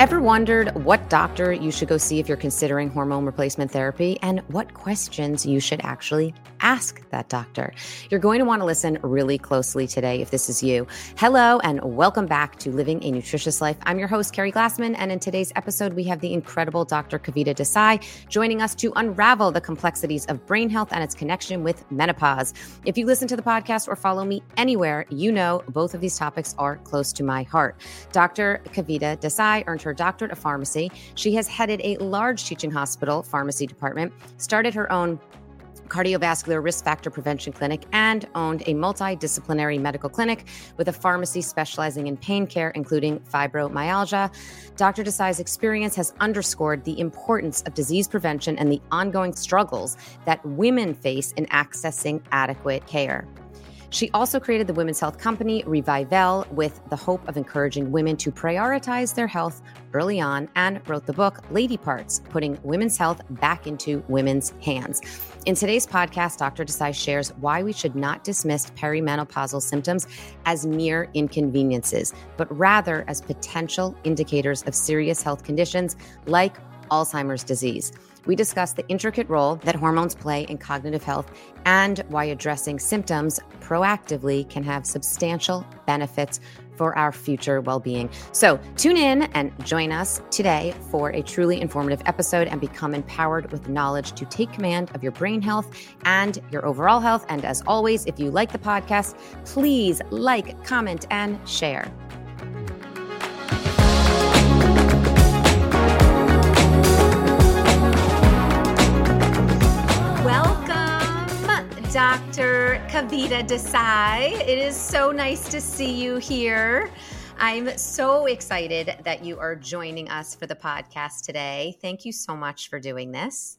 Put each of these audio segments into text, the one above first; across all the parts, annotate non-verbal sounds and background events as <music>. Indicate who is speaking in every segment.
Speaker 1: Ever wondered what doctor you should go see if you're considering hormone replacement therapy and what questions you should actually ask that doctor? You're going to want to listen really closely today if this is you. Hello, and welcome back to Living a Nutritious Life. I'm your host, Keri Glassman, and in today's episode, we have the incredible Dr. Kavita Desai joining us to unravel the complexities of brain health and its connection with menopause. If you listen to the podcast or follow me anywhere, you know both of these topics are close to my heart. Dr. Kavita Desai earned her her doctorate of pharmacy. She has headed a large teaching hospital pharmacy department, started her own cardiovascular risk factor prevention clinic, and owned a multidisciplinary medical clinic with a pharmacy specializing in pain care, including fibromyalgia. Dr. Desai's experience has underscored the importance of disease prevention and the ongoing struggles that women face in accessing adequate care. She also created the women's health company Revivele with the hope of encouraging women to prioritize their health early on and wrote the book Lady Parts, putting women's health back into women's hands. In today's podcast, Dr. Desai shares why we should not dismiss perimenopausal symptoms as mere inconveniences, but rather as potential indicators of serious health conditions like Alzheimer's disease. We discuss the intricate role that hormones play in cognitive health and why addressing symptoms proactively can have substantial benefits for our future well being. So, tune in and join us today for a truly informative episode and become empowered with knowledge to take command of your brain health and your overall health. And as always, if you like the podcast, please like, comment, and share. Dr. Kavita Desai. It is so nice to see you here. I'm so excited that you are joining us for the podcast today. Thank you so much for doing this.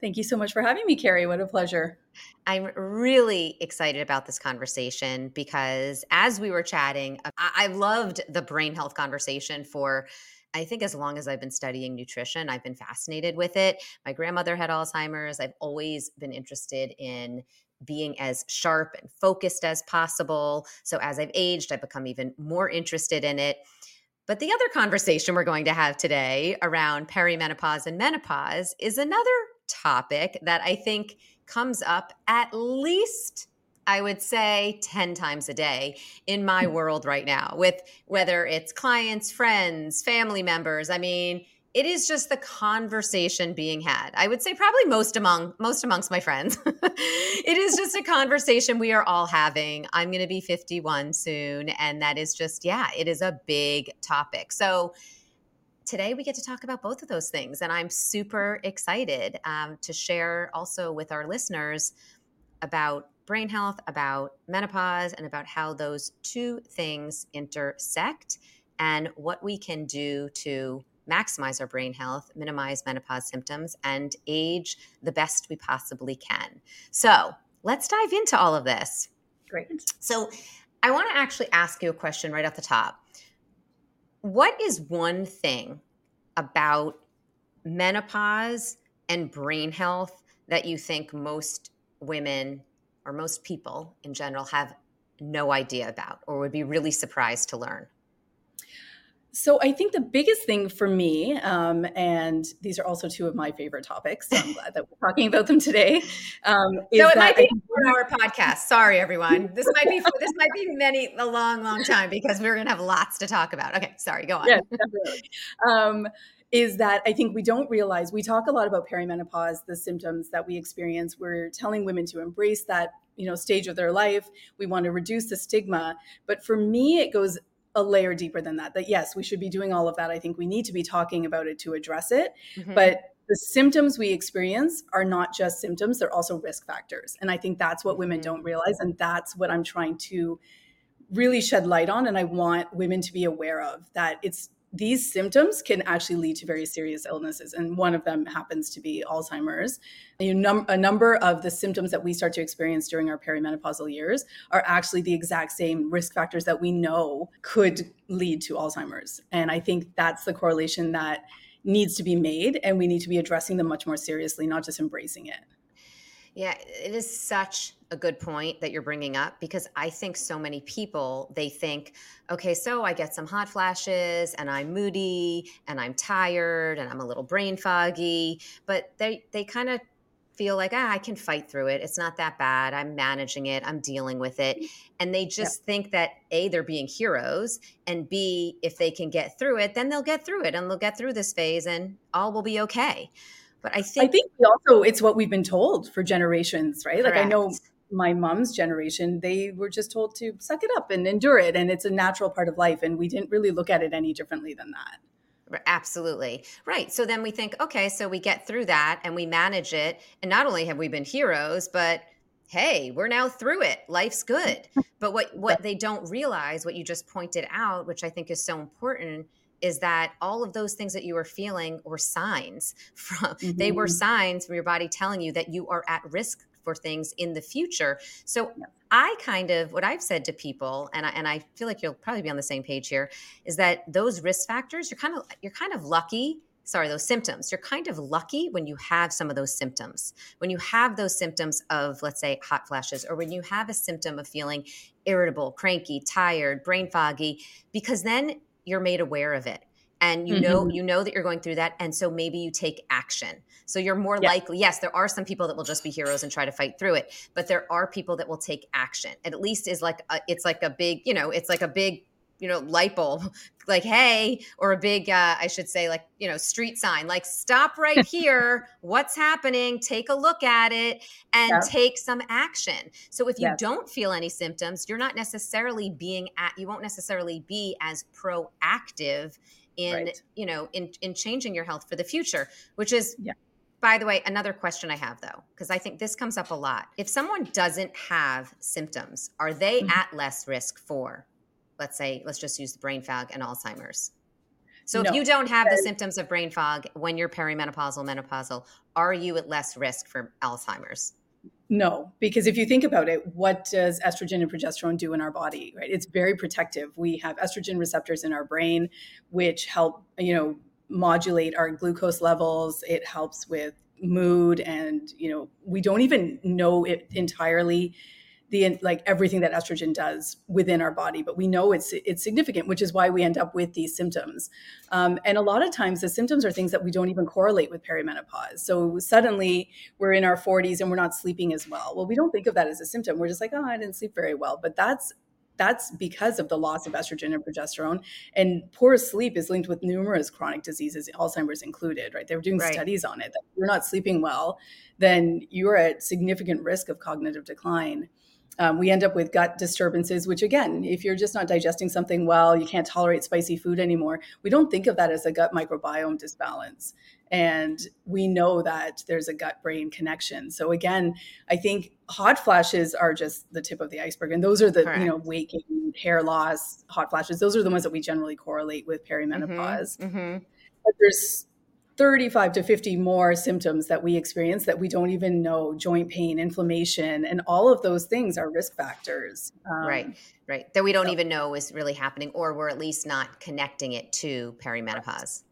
Speaker 2: Thank you so much for having me, Keri. What a pleasure.
Speaker 1: I'm really excited about this conversation because as we were chatting, I loved the brain health conversation for I think as long as I've been studying nutrition, I've been fascinated with it. My grandmother had Alzheimer's. I've always been interested in being as sharp and focused as possible. So as I've aged, I've become even more interested in it. But the other conversation we're going to have today around perimenopause and menopause is another topic that I think comes up at least I would say 10 times a day in my hmm. world right now, with whether it's clients, friends, family members. I mean, it is just the conversation being had. I would say probably most among most amongst my friends. <laughs> it is just a conversation we are all having. I'm going to be 51 soon and that is just yeah, it is a big topic. So today we get to talk about both of those things and I'm super excited um, to share also with our listeners about brain health, about menopause, and about how those two things intersect and what we can do to maximize our brain health, minimize menopause symptoms, and age the best we possibly can. So let's dive into all of this.
Speaker 2: Great.
Speaker 1: So I want to actually ask you a question right off the top. What is one thing about menopause and brain health that you think most women or most people in general have no idea about or would be really surprised to learn?
Speaker 2: So I think the biggest thing for me, um, and these are also two of my favorite topics, so I'm <laughs> glad that we're talking about them today. Um,
Speaker 1: so it might be a four-hour podcast. Sorry, everyone. This might be this might be <laughs> many a long, long time because we're going to have lots to talk about. Okay, sorry. Go on.
Speaker 2: Definitely. Um, is that I think we don't realize we talk a lot about perimenopause, the symptoms that we experience. We're telling women to embrace that you know stage of their life. We want to reduce the stigma, but for me, it goes a layer deeper than that that yes we should be doing all of that i think we need to be talking about it to address it mm-hmm. but the symptoms we experience are not just symptoms they're also risk factors and i think that's what women don't mm-hmm. realize and that's what i'm trying to really shed light on and i want women to be aware of that it's these symptoms can actually lead to very serious illnesses. And one of them happens to be Alzheimer's. A, num- a, number of the symptoms that we start to experience during our perimenopausal years are actually the exact same risk factors that we know could lead to Alzheimer's. And I think that's the correlation that needs to be made. And we need to be addressing them much more seriously, not just embracing it.
Speaker 1: Yeah, it is such a good point that you're bringing up because I think so many people they think, okay, so I get some hot flashes and I'm moody and I'm tired and I'm a little brain foggy, but they they kind of feel like ah, I can fight through it. It's not that bad. I'm managing it. I'm dealing with it. And they just yeah. think that A, they're being heroes, and B, if they can get through it, then they'll get through it and they'll get through this phase and all will be okay. But I think
Speaker 2: I think we also it's what we've been told for generations, right? Correct. Like I know my mom's generation, they were just told to suck it up and endure it. And it's a natural part of life. And we didn't really look at it any differently than that.
Speaker 1: Absolutely. Right. So then we think, okay, so we get through that and we manage it. And not only have we been heroes, but hey, we're now through it. Life's good. But what what they don't realize, what you just pointed out, which I think is so important, is that all of those things that you were feeling were signs <laughs> from mm-hmm. they were mm-hmm. signs from your body telling you that you are at risk for things in the future. So I kind of what I've said to people, and I, and I feel like you'll probably be on the same page here, is that those risk factors you're kind of you're kind of lucky. Sorry, those symptoms. You're kind of lucky when you have some of those symptoms. When you have those symptoms of, let's say, hot flashes, or when you have a symptom of feeling irritable, cranky, tired, brain foggy, because then you're made aware of it and you know mm-hmm. you know that you're going through that and so maybe you take action. So you're more yeah. likely yes there are some people that will just be heroes and try to fight through it but there are people that will take action. At least is like a, it's like a big you know it's like a big you know light bulb <laughs> like hey or a big uh, i should say like you know street sign like stop right <laughs> here. What's happening? Take a look at it and take some action. So if you don't feel any symptoms you're not necessarily being at you won't necessarily be as proactive in right. you know in in changing your health for the future which is yeah. by the way another question i have though because i think this comes up a lot if someone doesn't have symptoms are they mm-hmm. at less risk for let's say let's just use the brain fog and alzheimer's so no. if you don't have the symptoms of brain fog when you're perimenopausal menopausal are you at less risk for alzheimer's
Speaker 2: no, because if you think about it, what does estrogen and progesterone do in our body, right? It's very protective. We have estrogen receptors in our brain, which help, you know, modulate our glucose levels. It helps with mood and, you know, we don't even know it entirely the like everything that estrogen does within our body but we know it's it's significant which is why we end up with these symptoms um, and a lot of times the symptoms are things that we don't even correlate with perimenopause so suddenly we're in our 40s and we're not sleeping as well well we don't think of that as a symptom we're just like oh i didn't sleep very well but that's that's because of the loss of estrogen and progesterone. And poor sleep is linked with numerous chronic diseases, Alzheimer's included, right? They were doing right. studies on it. That if you're not sleeping well, then you're at significant risk of cognitive decline um, we end up with gut disturbances, which again, if you're just not digesting something well, you can't tolerate spicy food anymore. We don't think of that as a gut microbiome disbalance. And we know that there's a gut brain connection. So again, I think hot flashes are just the tip of the iceberg. And those are the, Correct. you know, waking, hair loss, hot flashes. Those are the ones that we generally correlate with perimenopause. Mm-hmm. Mm-hmm. But there's 35 to 50 more symptoms that we experience that we don't even know joint pain inflammation and all of those things are risk factors.
Speaker 1: Um, right right. That we don't so. even know is really happening or we're at least not connecting it to perimenopause.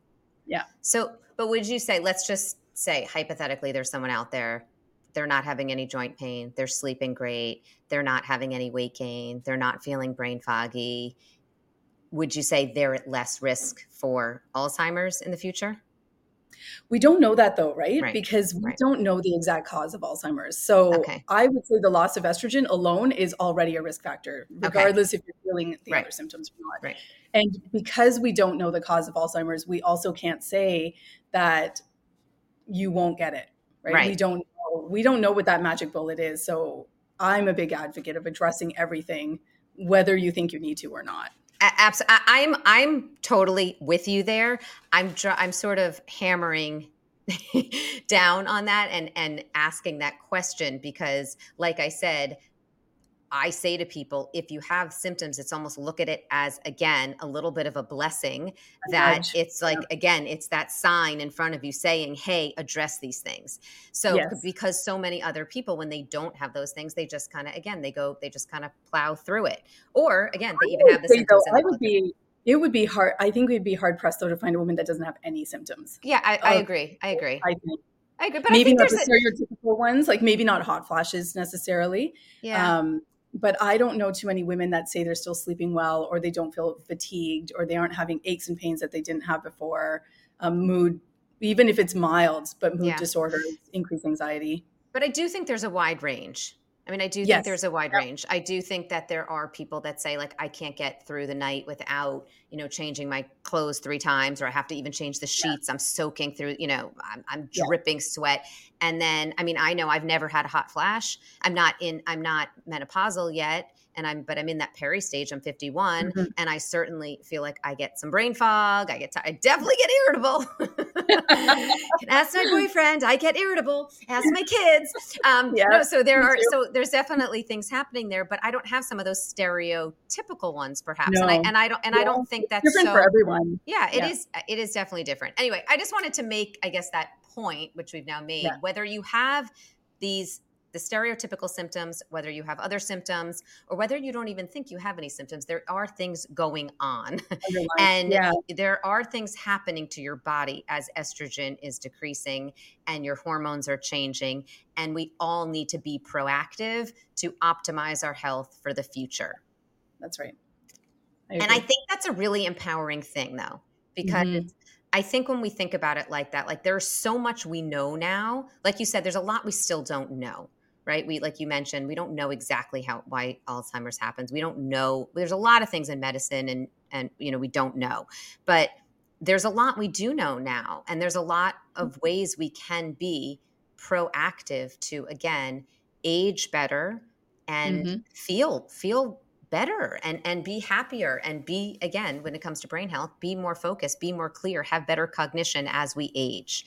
Speaker 2: Yeah.
Speaker 1: So but would you say let's just say hypothetically there's someone out there they're not having any joint pain they're sleeping great they're not having any weight gain they're not feeling brain foggy would you say they're at less risk for alzheimer's in the future
Speaker 2: we don't know that though, right? right. Because we right. don't know the exact cause of Alzheimer's. So okay. I would say the loss of estrogen alone is already a risk factor, regardless okay. if you're feeling the right. other symptoms or not.
Speaker 1: Right.
Speaker 2: And because we don't know the cause of Alzheimer's, we also can't say that you won't get it. Right. right. We don't know, we don't know what that magic bullet is. So I'm a big advocate of addressing everything, whether you think you need to or not.
Speaker 1: Absolutely, I'm I'm totally with you there. I'm I'm sort of hammering <laughs> down on that and and asking that question because, like I said, I say to people, if you have symptoms, it's almost look at it as again a little bit of a blessing that it's like yeah. again, it's that sign in front of you saying, "Hey, address these things." So yes. because so many other people, when they don't have those things, they just kind of again they go they just kind of plow through it, or again they even have the symptoms.
Speaker 2: Though, I would be it would be hard. I think we'd be hard pressed though to find a woman that doesn't have any symptoms.
Speaker 1: Yeah, I, I agree. I agree. I think I agree, but
Speaker 2: maybe not the stereotypical a- ones, like maybe not hot flashes necessarily.
Speaker 1: Yeah. Um,
Speaker 2: but I don't know too many women that say they're still sleeping well, or they don't feel fatigued, or they aren't having aches and pains that they didn't have before. Um, mood, even if it's mild, but mood yeah. disorders, increased anxiety.
Speaker 1: But I do think there's a wide range. I mean, I do yes. think there's a wide range. I do think that there are people that say, like, I can't get through the night without, you know, changing my clothes three times, or I have to even change the sheets. Yeah. I'm soaking through, you know, I'm, I'm dripping yeah. sweat. And then, I mean, I know I've never had a hot flash. I'm not in, I'm not menopausal yet and I'm but I'm in that peri stage. I'm 51, mm-hmm. and I certainly feel like I get some brain fog. I get t- I definitely get irritable. <laughs> ask my boyfriend. I get irritable. Ask my kids. Um, <laughs> yeah, no, so there are too. so there's definitely things happening there, but I don't have some of those stereotypical ones, perhaps. No. And I and I don't and yeah. I don't think that's
Speaker 2: different
Speaker 1: so,
Speaker 2: for everyone.
Speaker 1: Yeah, it yeah. is. It is definitely different. Anyway, I just wanted to make I guess that point, which we've now made, yeah. whether you have these the stereotypical symptoms, whether you have other symptoms or whether you don't even think you have any symptoms, there are things going on. <laughs> and yeah. there are things happening to your body as estrogen is decreasing and your hormones are changing. And we all need to be proactive to optimize our health for the future.
Speaker 2: That's right.
Speaker 1: I and I think that's a really empowering thing, though, because. Mm-hmm. I think when we think about it like that, like there's so much we know now. Like you said, there's a lot we still don't know right? We like you mentioned we don't know exactly how why alzheimer's happens. We don't know there's a lot of things in medicine and and you know we don't know. But there's a lot we do know now and there's a lot of ways we can be proactive to again age better and mm-hmm. feel feel better and and be happier and be again when it comes to brain health be more focused be more clear have better cognition as we age.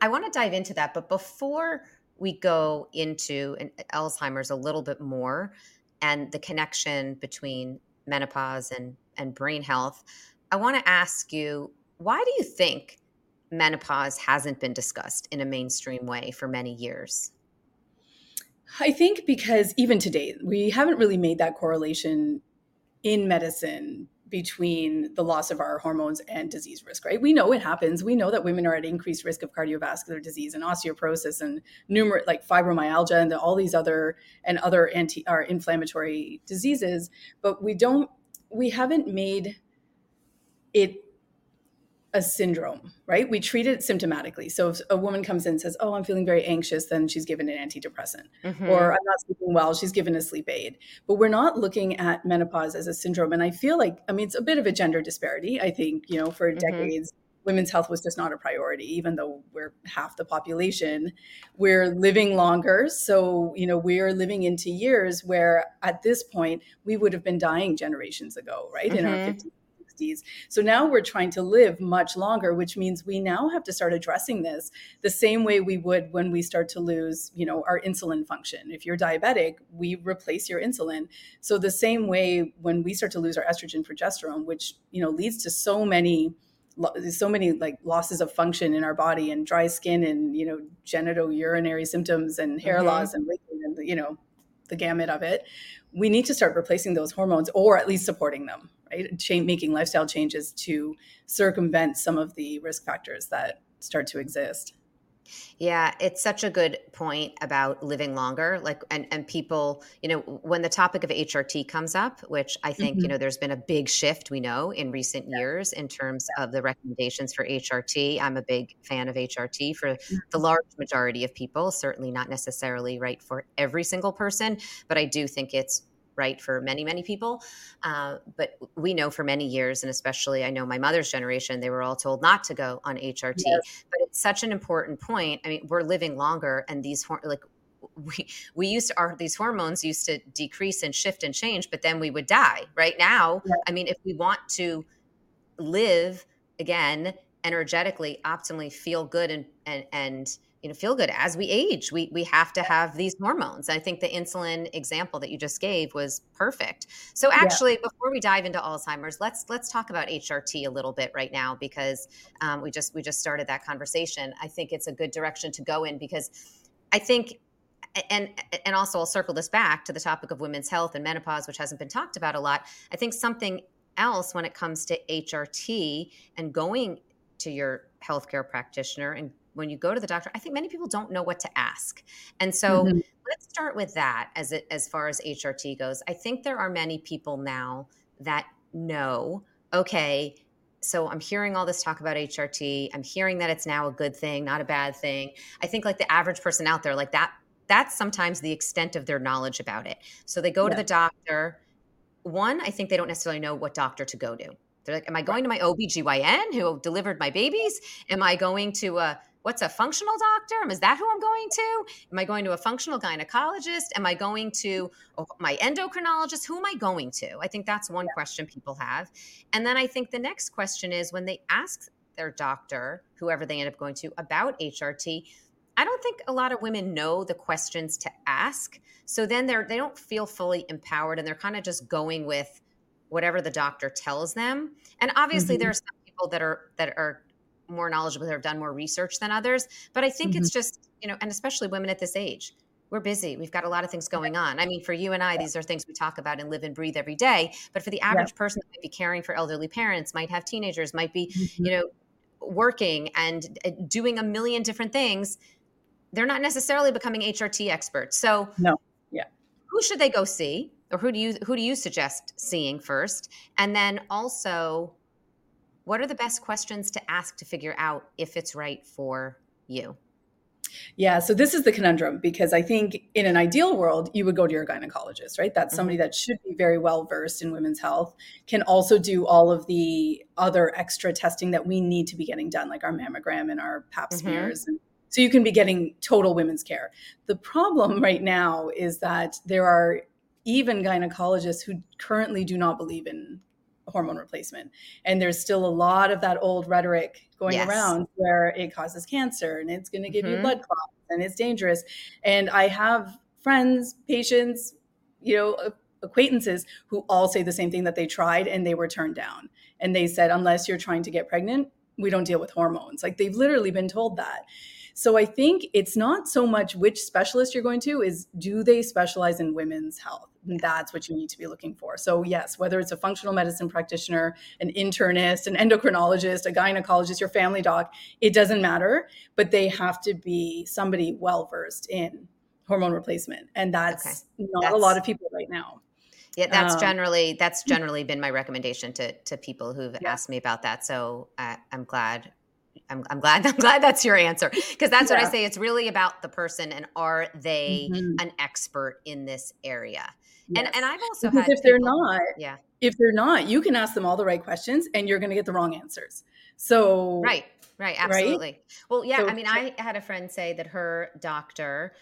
Speaker 1: I want to dive into that but before we go into an, uh, Alzheimer's a little bit more and the connection between menopause and, and brain health, I want to ask you why do you think menopause hasn't been discussed in a mainstream way for many years?
Speaker 2: I think because even today, we haven't really made that correlation in medicine between the loss of our hormones and disease risk, right? We know it happens. We know that women are at increased risk of cardiovascular disease and osteoporosis and numerous like fibromyalgia and all these other and other anti or inflammatory diseases, but we don't we haven't made it a syndrome, right? We treat it symptomatically. So if a woman comes in and says, "Oh, I'm feeling very anxious," then she's given an antidepressant. Mm-hmm. Or I'm not sleeping well, she's given a sleep aid. But we're not looking at menopause as a syndrome and I feel like I mean it's a bit of a gender disparity. I think, you know, for mm-hmm. decades women's health was just not a priority even though we're half the population. We're living longer, so, you know, we're living into years where at this point we would have been dying generations ago, right? Mm-hmm. In our 50s 60s. So now we're trying to live much longer, which means we now have to start addressing this the same way we would when we start to lose, you know, our insulin function. If you're diabetic, we replace your insulin. So the same way when we start to lose our estrogen progesterone, which, you know, leads to so many so many like losses of function in our body and dry skin and you know genital urinary symptoms and hair mm-hmm. loss and and you know the gamut of it we need to start replacing those hormones or at least supporting them right? Ch- making lifestyle changes to circumvent some of the risk factors that start to exist.
Speaker 1: Yeah, it's such a good point about living longer. Like, and, and people, you know, when the topic of HRT comes up, which I think, mm-hmm. you know, there's been a big shift, we know, in recent yeah. years in terms of the recommendations for HRT. I'm a big fan of HRT for mm-hmm. the large majority of people, certainly not necessarily right for every single person, but I do think it's right for many many people uh, but we know for many years and especially i know my mother's generation they were all told not to go on hrt yes. but it's such an important point i mean we're living longer and these like we we used to our these hormones used to decrease and shift and change but then we would die right now yeah. i mean if we want to live again energetically optimally feel good and and and you know feel good as we age. We we have to have these hormones. I think the insulin example that you just gave was perfect. So actually yeah. before we dive into alzheimer's let's let's talk about hrt a little bit right now because um, we just we just started that conversation. I think it's a good direction to go in because i think and and also I'll circle this back to the topic of women's health and menopause, which hasn't been talked about a lot. I think something else when it comes to HRT and going to your healthcare practitioner and when you go to the doctor, I think many people don't know what to ask. And so mm-hmm. let's start with that as it as far as HRT goes. I think there are many people now that know, okay, so I'm hearing all this talk about HRT. I'm hearing that it's now a good thing, not a bad thing. I think like the average person out there, like that, that's sometimes the extent of their knowledge about it. So they go yeah. to the doctor. One, I think they don't necessarily know what doctor to go to. They're like, am I going to my OBGYN who delivered my babies? Am I going to a what's a functional doctor? Is that who I'm going to? Am I going to a functional gynecologist? Am I going to my endocrinologist? Who am I going to? I think that's one question people have. And then I think the next question is when they ask their doctor, whoever they end up going to, about HRT, I don't think a lot of women know the questions to ask. So then they're they don't feel fully empowered and they're kind of just going with whatever the doctor tells them. And obviously mm-hmm. there are some people that are that are more knowledgeable that have done more research than others. But I think mm-hmm. it's just, you know, and especially women at this age, we're busy. We've got a lot of things going on. I mean, for you and I, these are things we talk about and live and breathe every day. But for the average yeah. person that might be caring for elderly parents, might have teenagers, might be, mm-hmm. you know, working and doing a million different things, they're not necessarily becoming HRT experts. So,
Speaker 2: no, yeah,
Speaker 1: who should they go see, or who do you who do you suggest seeing first? And then also, what are the best questions to ask to figure out if it's right for you?
Speaker 2: Yeah, so this is the conundrum because I think in an ideal world, you would go to your gynecologist, right? That's somebody mm-hmm. that should be very well versed in women's health, can also do all of the other extra testing that we need to be getting done, like our mammogram and our pap mm-hmm. smears. And so you can be getting total women's care. The problem <laughs> right now is that there are even gynecologists who currently do not believe in hormone replacement. And there's still a lot of that old rhetoric going yes. around where it causes cancer and it's going to give mm-hmm. you blood clots and it's dangerous. And I have friends, patients, you know, acquaintances who all say the same thing that they tried and they were turned down. And they said, unless you're trying to get pregnant, we don't deal with hormones. Like they've literally been told that. So I think it's not so much which specialist you're going to is do they specialize in women's health? That's what you need to be looking for. So yes, whether it's a functional medicine practitioner, an internist, an endocrinologist, a gynecologist, your family doc, it doesn't matter, but they have to be somebody well versed in hormone replacement. And that's okay. not that's- a lot of people right now.
Speaker 1: Yeah, that's um, generally that's generally been my recommendation to to people who've yeah. asked me about that. So uh, I'm glad I'm, I'm glad <laughs> I'm glad that's your answer because that's yeah. what I say. It's really about the person and are they mm-hmm. an expert in this area? Yes. And and I've also
Speaker 2: because
Speaker 1: had
Speaker 2: if people, they're not, yeah, if they're not, you can ask them all the right questions and you're going to get the wrong answers. So
Speaker 1: right, right, absolutely. Right? Well, yeah. So, I mean, I had a friend say that her doctor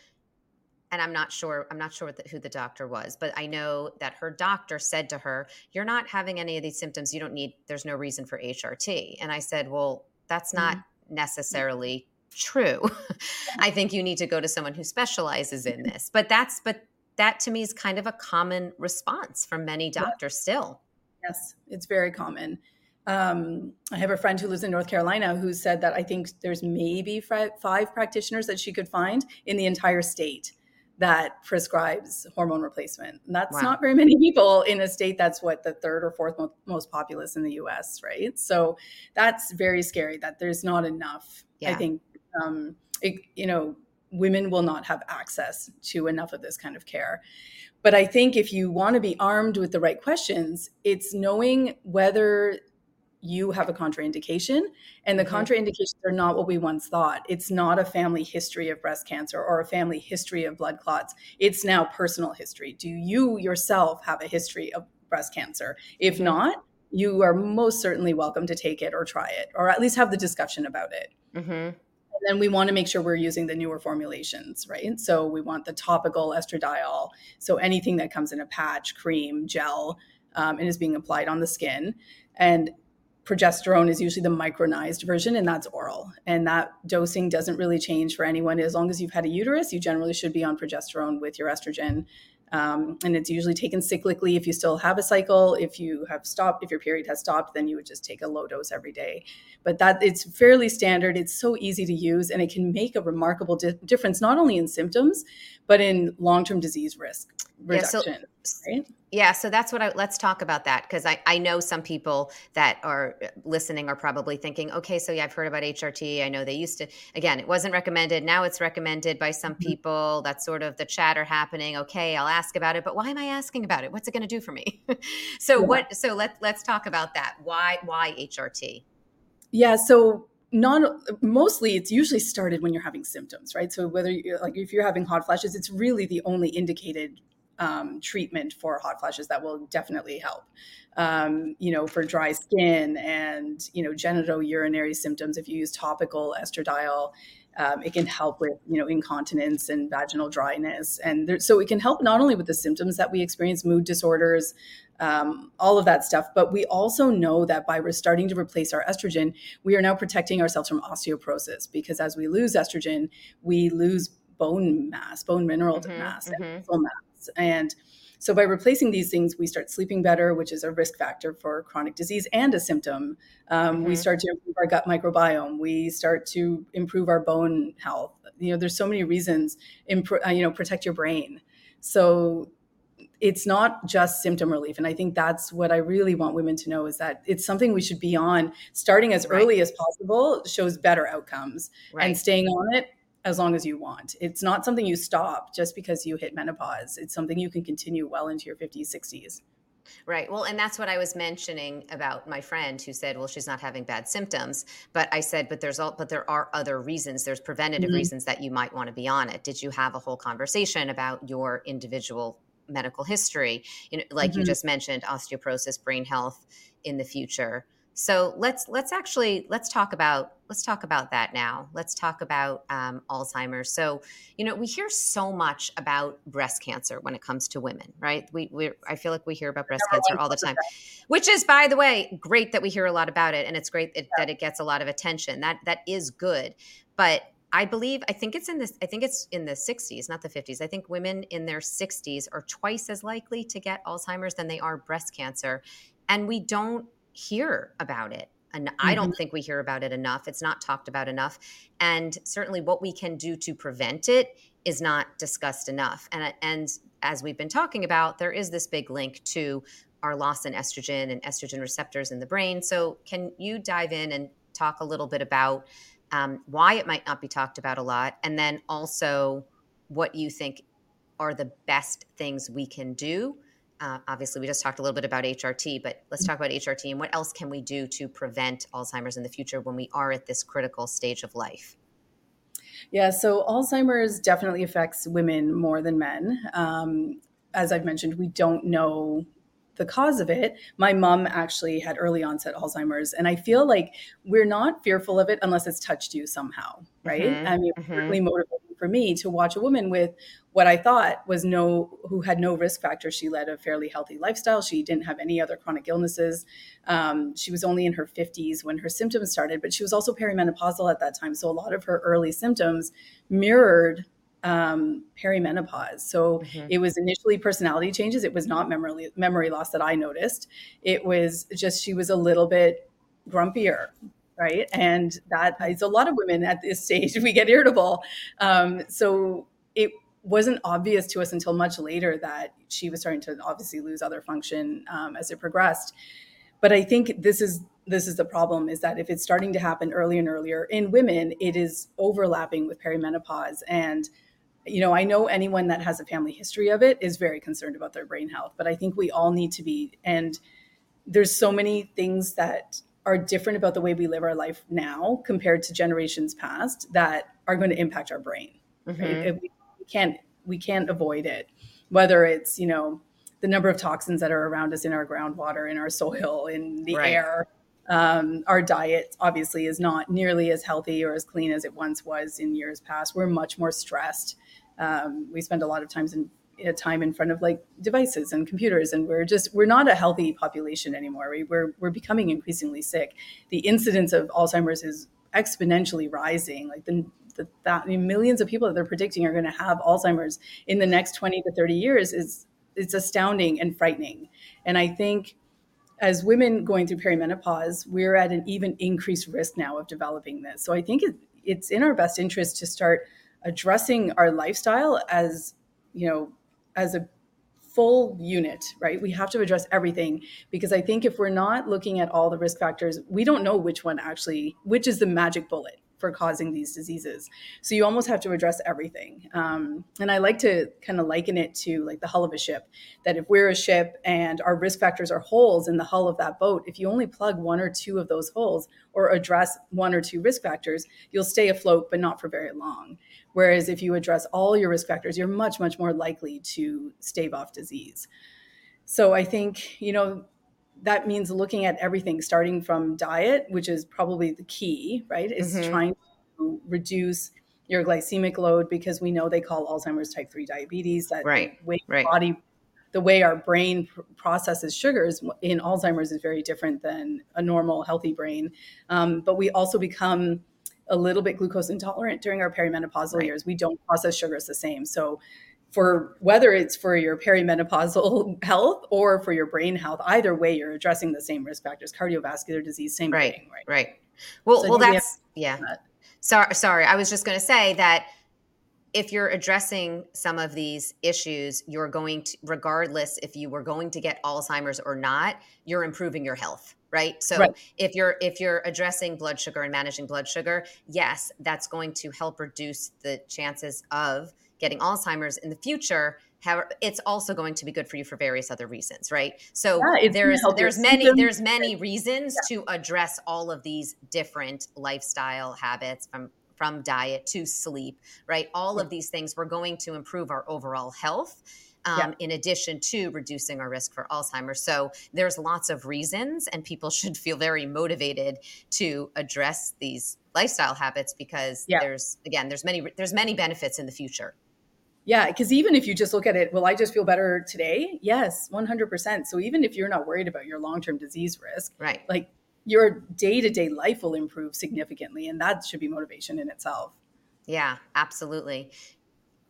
Speaker 1: and I'm not sure I'm not sure the, who the doctor was, but I know that her doctor said to her, "You're not having any of these symptoms. You don't need. There's no reason for HRT." And I said, "Well, that's not mm-hmm. necessarily true. <laughs> I think you need to go to someone who specializes in <laughs> this. But that's but that to me is kind of a common response from many doctors still.
Speaker 2: Yes, it's very common. Um, I have a friend who lives in North Carolina who said that I think there's maybe five practitioners that she could find in the entire state that prescribes hormone replacement. And that's wow. not very many people in a state that's what the third or fourth most populous in the US, right? So that's very scary that there's not enough. Yeah. I think, um, it, you know, women will not have access to enough of this kind of care. But I think if you want to be armed with the right questions, it's knowing whether you have a contraindication and the mm-hmm. contraindications are not what we once thought it's not a family history of breast cancer or a family history of blood clots it's now personal history do you yourself have a history of breast cancer if mm-hmm. not you are most certainly welcome to take it or try it or at least have the discussion about it mm-hmm. And then we want to make sure we're using the newer formulations right so we want the topical estradiol so anything that comes in a patch cream gel um, and is being applied on the skin and progesterone is usually the micronized version, and that's oral. And that dosing doesn't really change for anyone. As long as you've had a uterus, you generally should be on progesterone with your estrogen. Um, and it's usually taken cyclically if you still have a cycle. If you have stopped, if your period has stopped, then you would just take a low dose every day. But that it's fairly standard. It's so easy to use, and it can make a remarkable di- difference not only in symptoms, but in long term disease risk. Reduction. Yeah, so, right?
Speaker 1: Yeah, so that's what I let's talk about that because I, I know some people that are uh, listening are probably thinking, okay, so yeah, I've heard about HRT. I know they used to, again, it wasn't recommended. Now it's recommended by some mm-hmm. people. That's sort of the chatter happening. Okay, I'll ask about it, but why am I asking about it? What's it going to do for me? <laughs> so yeah. what, so let, let's talk about that. Why, why HRT?
Speaker 2: Yeah, so non mostly it's usually started when you're having symptoms right so whether you're like if you're having hot flashes it's really the only indicated um, treatment for hot flashes that will definitely help. Um, you know, for dry skin and you know genitourinary symptoms, if you use topical estradiol, um, it can help with you know incontinence and vaginal dryness, and there, so it can help not only with the symptoms that we experience, mood disorders, um, all of that stuff, but we also know that by starting to replace our estrogen, we are now protecting ourselves from osteoporosis because as we lose estrogen, we lose bone mass, bone mineral mm-hmm, mass, mm-hmm. and muscle mass. And so by replacing these things, we start sleeping better, which is a risk factor for chronic disease and a symptom. Um, mm-hmm. We start to improve our gut microbiome. We start to improve our bone health. You know, there's so many reasons. Imp- uh, you know, protect your brain. So it's not just symptom relief and i think that's what i really want women to know is that it's something we should be on starting as right. early as possible shows better outcomes right. and staying on it as long as you want. It's not something you stop just because you hit menopause. It's something you can continue well into your 50s, 60s.
Speaker 1: Right. Well, and that's what I was mentioning about my friend who said, "Well, she's not having bad symptoms." But I said, "But there's all, but there are other reasons. There's preventative mm-hmm. reasons that you might want to be on it." Did you have a whole conversation about your individual medical history? You know, like mm-hmm. you just mentioned, osteoporosis, brain health in the future. So let's let's actually let's talk about let's talk about that now. Let's talk about um, Alzheimer's. So you know we hear so much about breast cancer when it comes to women, right? We we I feel like we hear about breast cancer all the time, which is by the way great that we hear a lot about it, and it's great it, that it gets a lot of attention. That that is good, but I believe I think it's in this I think it's in the 60s, not the 50s. I think women in their 60s are twice as likely to get Alzheimer's than they are breast cancer. And we don't hear about it. And mm-hmm. I don't mm-hmm. think we hear about it enough. It's not talked about enough. And certainly what we can do to prevent it is not discussed enough. And, and as we've been talking about, there is this big link to our loss in estrogen and estrogen receptors in the brain. So, can you dive in and talk a little bit about um, why it might not be talked about a lot? And then also what you think are the best things we can do uh, obviously we just talked a little bit about HRT, but let's talk about HRT and what else can we do to prevent Alzheimer's in the future when we are at this critical stage of life?
Speaker 2: Yeah, so Alzheimer's definitely affects women more than men. Um, as I've mentioned, we don't know the cause of it. My mom actually had early onset Alzheimer's, and I feel like we're not fearful of it unless it's touched you somehow, right? Mm-hmm. I mean, mm-hmm. really motivating for me to watch a woman with what I thought was no, who had no risk factors. She led a fairly healthy lifestyle. She didn't have any other chronic illnesses. Um, she was only in her 50s when her symptoms started, but she was also perimenopausal at that time. So a lot of her early symptoms mirrored um, perimenopause. So mm-hmm. it was initially personality changes. It was not memory memory loss that I noticed. It was just she was a little bit grumpier, right? And that is a lot of women at this stage, <laughs> we get irritable. Um, so it wasn't obvious to us until much later that she was starting to obviously lose other function um, as it progressed. But I think this is this is the problem is that if it's starting to happen earlier and earlier in women, it is overlapping with perimenopause. And you know, I know anyone that has a family history of it is very concerned about their brain health, but I think we all need to be and there's so many things that are different about the way we live our life now compared to generations past that are going to impact our brain. Mm-hmm. Right? We, we can't we can't avoid it. Whether it's you know the number of toxins that are around us in our groundwater, in our soil, in the right. air. Um, our diet obviously is not nearly as healthy or as clean as it once was in years past. We're much more stressed. Um, we spend a lot of times in time in front of like devices and computers and we're just we're not a healthy population anymore we, we're we're becoming increasingly sick the incidence of alzheimer's is exponentially rising like the the that, millions of people that they're predicting are going to have alzheimer's in the next 20 to 30 years is it's astounding and frightening and i think as women going through perimenopause we're at an even increased risk now of developing this so i think it, it's in our best interest to start addressing our lifestyle as you know as a full unit, right? We have to address everything because I think if we're not looking at all the risk factors, we don't know which one actually, which is the magic bullet for causing these diseases. So you almost have to address everything. Um, and I like to kind of liken it to like the hull of a ship. That if we're a ship and our risk factors are holes in the hull of that boat, if you only plug one or two of those holes or address one or two risk factors, you'll stay afloat, but not for very long. Whereas if you address all your risk factors, you're much, much more likely to stave off disease. So I think, you know, that means looking at everything starting from diet, which is probably the key, right? Is mm-hmm. trying to reduce your glycemic load because we know they call Alzheimer's type 3 diabetes that
Speaker 1: right.
Speaker 2: way
Speaker 1: right.
Speaker 2: body the way our brain processes sugars in Alzheimer's is very different than a normal healthy brain. Um, but we also become a little bit glucose intolerant during our perimenopausal right. years. We don't process sugars the same. So for whether it's for your perimenopausal <laughs> health or for your brain health, either way, you're addressing the same risk factors, cardiovascular disease, same
Speaker 1: right,
Speaker 2: thing,
Speaker 1: right? Right. Well, so well, that's we yeah. Sorry, sorry. I was just going to say that if you're addressing some of these issues, you're going to, regardless if you were going to get Alzheimer's or not, you're improving your health right so right. if you're if you're addressing blood sugar and managing blood sugar yes that's going to help reduce the chances of getting Alzheimer's in the future, it's also going to be good for you for various other reasons, right? So yeah, there's there's many there's many reasons yeah. to address all of these different lifestyle habits from from diet to sleep, right? All of these things we're going to improve our overall health. Um, yeah. in addition to reducing our risk for Alzheimer's. So there's lots of reasons, and people <laughs> should feel very motivated to address these lifestyle habits because yeah. there's again there's many there's many benefits in the future.
Speaker 2: Yeah, because even if you just look at it, will I just feel better today? Yes, 100%. So even if you're not worried about your long term disease risk,
Speaker 1: right?
Speaker 2: Like your day to day life will improve significantly. And that should be motivation in itself.
Speaker 1: Yeah, absolutely.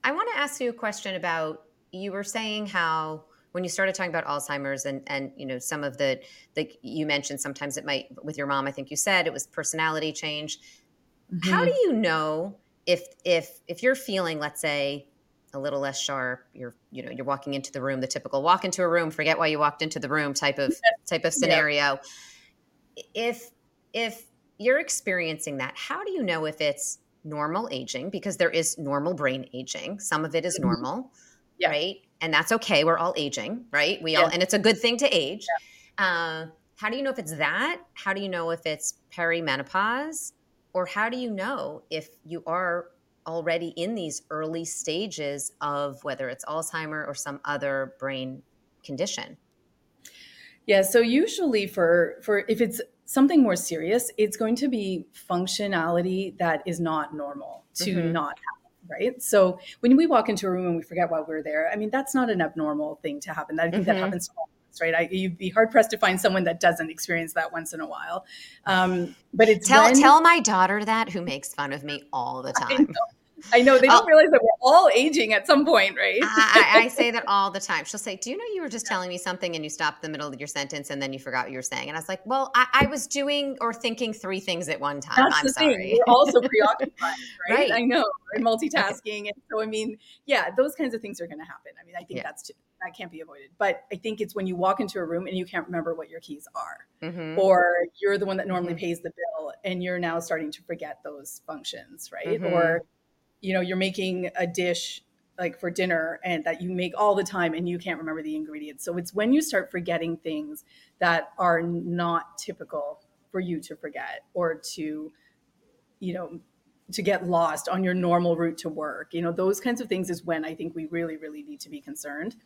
Speaker 1: I want to ask you a question about you were saying how when you started talking about Alzheimer's and and you know some of the the you mentioned sometimes it might with your mom I think you said it was personality change. Mm-hmm. How do you know if if if you're feeling let's say a little less sharp. You're you know you're walking into the room the typical walk into a room forget why you walked into the room type of <laughs> type of scenario. Yeah. if if you're experiencing that how do you know if it's normal aging? Because there is normal brain aging. Some of it is mm-hmm. normal yeah. right? And that's okay. We're all aging right? We yeah. all and it's a good thing to age. Uh, how do you know if it's that? How do you know if it's perimenopause? Or how do you know if you are already in these early stages of whether it's Alzheimer or some other brain condition?
Speaker 2: Yeah, so usually for for if it's something more serious, it's going to be functionality that is not normal to mm-hmm. not happen, right? So when we walk into a room and we forget why we're there, I mean that's not an abnormal thing to happen. Think mm-hmm. that happens right? I, you'd be hard pressed to find someone that doesn't experience that once in a while. Um, but it's
Speaker 1: tell when, tell my daughter that who makes fun of me all the time.
Speaker 2: I know they don't oh. realize that we're all aging at some point, right?
Speaker 1: I, I, <laughs> say that all the time. She'll say, "Do you know you were just telling me something and you stopped the middle of your sentence and then you forgot what you were saying?" And I was like, "Well, I, I was doing or thinking three things at one time.
Speaker 2: That's
Speaker 1: I'm sorry."
Speaker 2: Thing. We're also <laughs> preoccupied, right? right? I know, right? <laughs> multitasking, and so I mean, yeah, those kinds of things are going to happen. I mean, I think yeah. that's too, that can't be avoided. But I think it's when you walk into a room and you can't remember what your keys are, mm-hmm. or you're the one that normally mm-hmm. pays the bill and you're now starting to forget those functions, right? Mm-hmm. Or you know you're making a dish like for dinner and that you make all the time and you can't remember the ingredients. So it's when you start forgetting things that are not typical for you to forget or to you know to get lost on your normal route to work. You know those kinds of things is when i think we really really need to be concerned.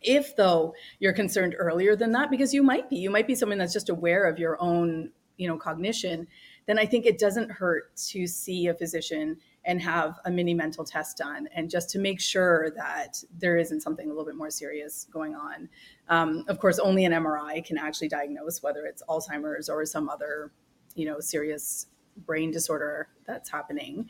Speaker 2: If though you're concerned earlier than that because you might be you might be someone that's just aware of your own you know cognition then i think it doesn't hurt to see a physician and have a mini mental test done and just to make sure that there isn't something a little bit more serious going on. Um, of course only an mri can actually diagnose whether it's alzheimer's or some other you know serious brain disorder that's happening.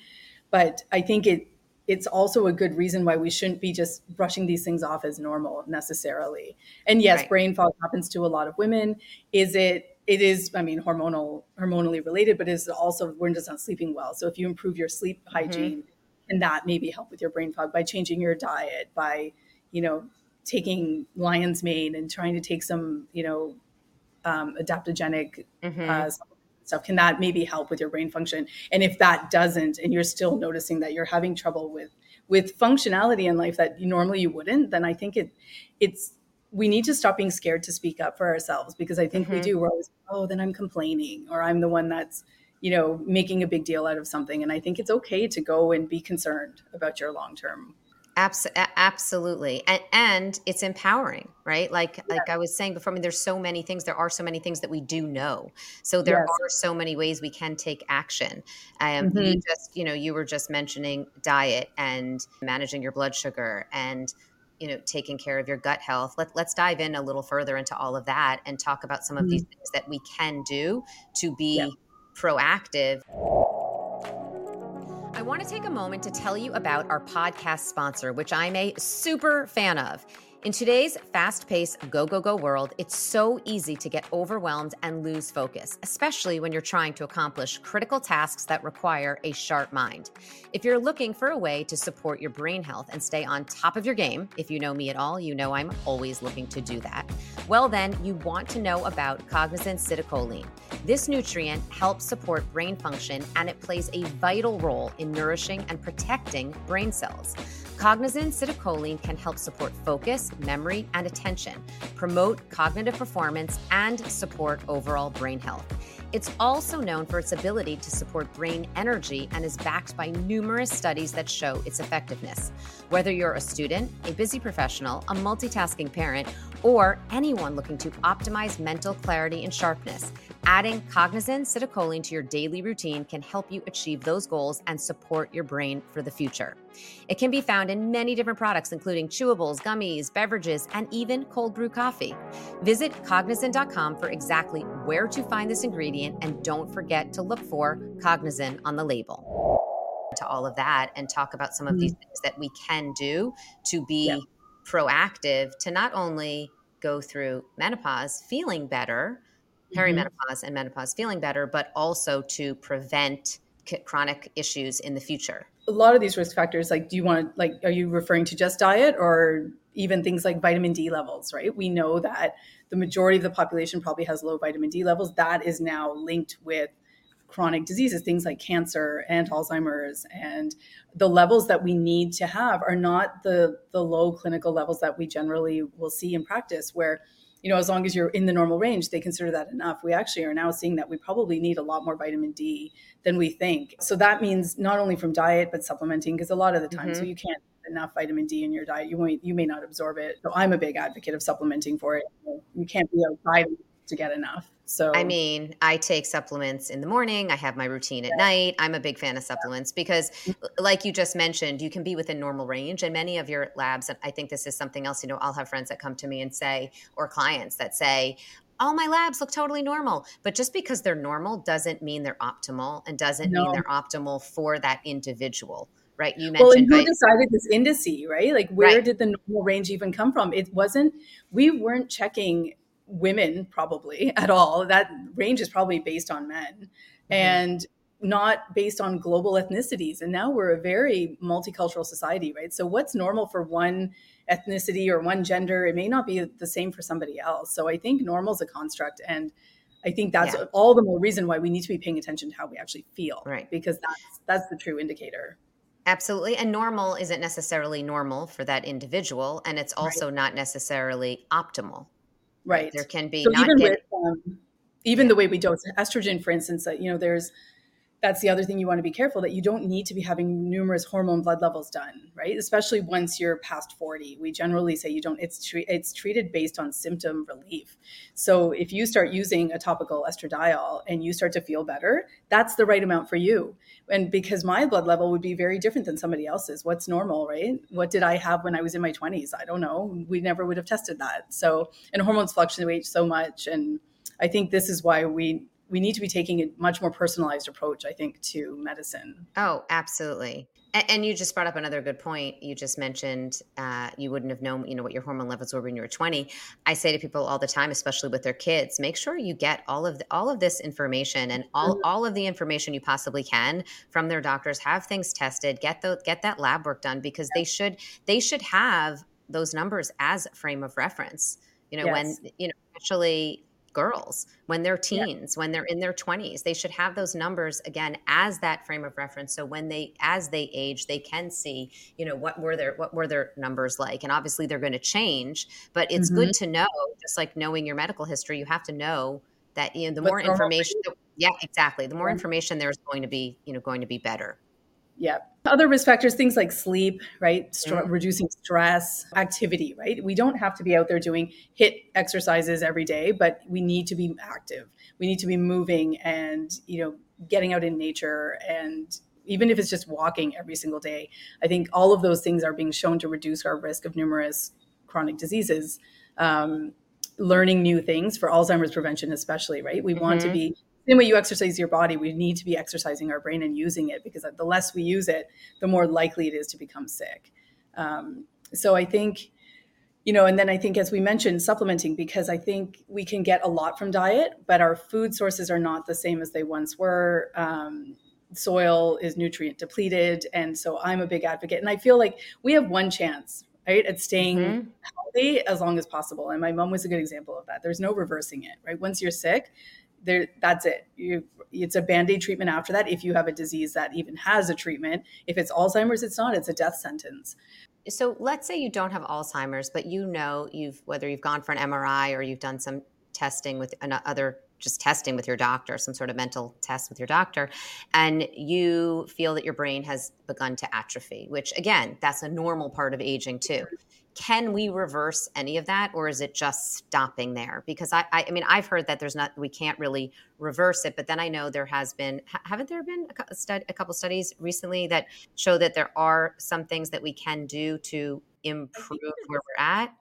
Speaker 2: But i think it it's also a good reason why we shouldn't be just brushing these things off as normal necessarily. And yes right. brain fog happens to a lot of women. Is it it is i mean hormonal hormonally related but it's also we're just not sleeping well so if you improve your sleep mm-hmm. hygiene mm-hmm. and that maybe help with your brain fog by changing your diet by you know taking lion's mane and trying to take some, you know, um, adaptogenic mm-hmm. uh, stuff, can that maybe help with your brain function? And if that doesn't, and you're still noticing that you're having trouble with with functionality in life that normally you wouldn't, then I think it it's we need to stop being scared to speak up for ourselves because I think mm-hmm. we do. We're always, oh, then I'm complaining or I'm the one that's, you know, making a big deal out of something. And I think it's okay to go and be concerned about your long term
Speaker 1: Abs- absolutely and, and it's empowering right like yeah. like i was saying before i mean there's so many things there are so many things that we do know so there yes. are so many ways we can take action um, mm-hmm. you just you know you were just mentioning diet and managing your blood sugar and you know taking care of your gut health Let, let's dive in a little further into all of that and talk about some of mm-hmm. these things that we can do to be proactive I want to take a moment to tell you about our podcast sponsor, which I'm a super fan of. In today's fast paced, go, go, go world, it's so easy to get overwhelmed and lose focus, especially when you're trying to accomplish critical tasks that require a sharp mind. If you're looking for a way to support your brain health and stay on top of your game, if you know me at all, you know I'm always looking to do that. Well, then you want to know about Cognizin Citicoline. This nutrient helps support brain function and it plays a vital role in nourishing and protecting brain cells. Cognizin Citicoline can help support focus, memory, and attention, promote cognitive performance, and support overall brain health. It's also known for its ability to support brain energy and is backed by numerous studies that show its effectiveness. Whether you're a student, a busy professional, a multitasking parent, or anyone looking to optimize mental clarity and sharpness, adding Cognizin Citicoline to your daily routine can help you achieve those goals and support your brain for the future. It can be found in many different products, including chewables, gummies, beverages, and even cold brew coffee. Visit cognizin.com for exactly where to find this ingredient, and don't forget to look for Cognizin on the label. To all of that, and talk about some of mm-hmm. these things that we can do to be. Proactive to not only go through menopause feeling better, mm-hmm. perimenopause and menopause feeling better, but also to prevent chronic issues in the future.
Speaker 2: A lot of these risk factors like do you want to like are you referring to just diet or even things like vitamin d levels right? We know that the majority of the population probably has low vitamin d levels. That is now linked with chronic diseases things like cancer and alzheimer's and the levels that we need to have are not the the low clinical levels that we generally will see in practice where you know, as long as you're in the normal range, they consider that enough. We actually are now seeing that we probably need a lot more vitamin D than we think. So that means not only from diet, but supplementing, because a lot of the time, mm-hmm. so you can't enough vitamin D in your diet, you may you may not absorb it. So I'm a big advocate of supplementing for it. You can't be outside to get enough. So
Speaker 1: I mean, I take supplements in the morning. I have my routine at yeah. night. I'm a big fan of supplements because mm-hmm. like you just mentioned, you can be within normal range and many of your labs and I think this is something else, you know, I'll have friends that come to me and say or clients that say, all my labs look totally normal. But just because they're normal doesn't mean they're optimal and doesn't no. mean they're optimal for that individual. Right. You mentioned.
Speaker 2: Well, and who decided this indice, right? like where right. did the normal range even come from? It wasn't, we weren't checking women probably <laughs> at all. That range is probably based on men mm-hmm. and not based on global ethnicities. And now we're a very multicultural society, right? So what's normal for one ethnicity or one gender, it may not be the same for somebody else. So I think normal is a construct and I think that's yeah. all the more reason why we need to be paying attention to how we actually feel.
Speaker 1: Right.
Speaker 2: Because that's that's the true indicator.
Speaker 1: Absolutely. And normal isn't necessarily normal for that individual. And it's also right. not necessarily optimal.
Speaker 2: Right.
Speaker 1: There can be
Speaker 2: so even with um, even the way we dose estrogen, for instance, that you know, there's that's the other thing you want to be careful that you don't need to be having numerous hormone blood levels done, right? Especially once you're past 40. We generally say you don't it's tre- it's treated based on symptom relief. So if you start using a topical estradiol and you start to feel better, that's the right amount for you. And because my blood level would be very different than somebody else's. What's normal, right? What did I have when I was in my 20s? I don't know. We never would have tested that. So and hormones fluctuate so much and I think this is why we we need to be taking a much more personalized approach, I think, to medicine.
Speaker 1: Oh, absolutely. And, and you just brought up another good point. You just mentioned uh, you wouldn't have known, you know, what your hormone levels were when you were 20. I say to people all the time, especially with their kids, make sure you get all of the, all of this information and all, mm-hmm. all of the information you possibly can from their doctors. Have things tested. Get the get that lab work done because they should they should have those numbers as a frame of reference. You know,
Speaker 2: Yes.
Speaker 1: when you know, especially girls when they're
Speaker 2: Yeah.
Speaker 1: teens, when they're in their 20s, they should have those numbers again as that frame of reference. So when they as they age, they can see, you know, what were their what were their numbers like. And obviously they're going to change, but it's
Speaker 2: Mhm.
Speaker 1: good to know, just like knowing your medical history, you have to know that you know the more information yeah, exactly. The more
Speaker 2: Yeah.
Speaker 1: information there's going to be, you know, going to be better.
Speaker 2: Yeah. Other risk factors, things like sleep, right? Str-
Speaker 1: Mhm.
Speaker 2: Reducing stress, activity, right? We don't have to be out there doing HIIT exercises every day, but we need to be active. We need to be moving and, you know, getting out in nature and even if it's just walking every single day. I think all of those things are being shown to reduce our risk of numerous chronic diseases. Um, learning new things for Alzheimer's prevention, especially, right? We want to
Speaker 1: Mhm.
Speaker 2: be same way you exercise your body, we need to be exercising our brain and using it because the less we use it, the more likely it is to become sick. Um, so I think, you know, and then I think, as we mentioned, supplementing because I think we can get a lot from diet, but our food sources are not the same as they once were. Um, soil is nutrient depleted. And so I'm a big advocate. And I feel like we have one chance, right, at staying
Speaker 1: Mhm.
Speaker 2: healthy as long as possible. And my mom was a good example of that. There's no reversing it, right? Once you're sick, there that's it. You it's a band-aid treatment after that if you have a disease that even has a treatment. If it's Alzheimer's, it's not, it's a death sentence.
Speaker 1: So let's say you don't have Alzheimer's, but you know you've whether you've gone for an MRI or you've done some testing with an, other just testing with your doctor, some sort of mental test with your doctor, and you feel that your brain has begun to atrophy, which again, that's a normal part of aging too. Can we reverse any of that, or is it just stopping there? Because I, I, I mean, I've heard that there's not, we can't really reverse it, but then I know there has been, haven't there been a, stud, a couple studies recently that show that there are some things that we can do to improve where we're at?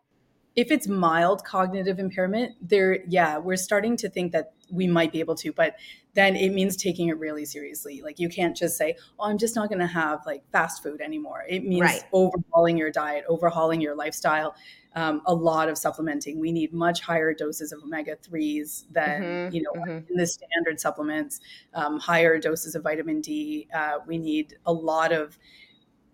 Speaker 2: If it's mild cognitive impairment, there yeah, we're starting to think that we might be able to, but then it means taking it really seriously. Like you can't just say, "Oh, I'm just not going to have like fast food anymore." It means
Speaker 1: Right.
Speaker 2: overhauling your diet, overhauling your lifestyle. Um, a lot of supplementing. We need much higher doses of omega threes than
Speaker 1: Mhm,
Speaker 2: you know
Speaker 1: mhm.
Speaker 2: in the standard supplements. Um, higher doses of vitamin D. Uh, we need a lot of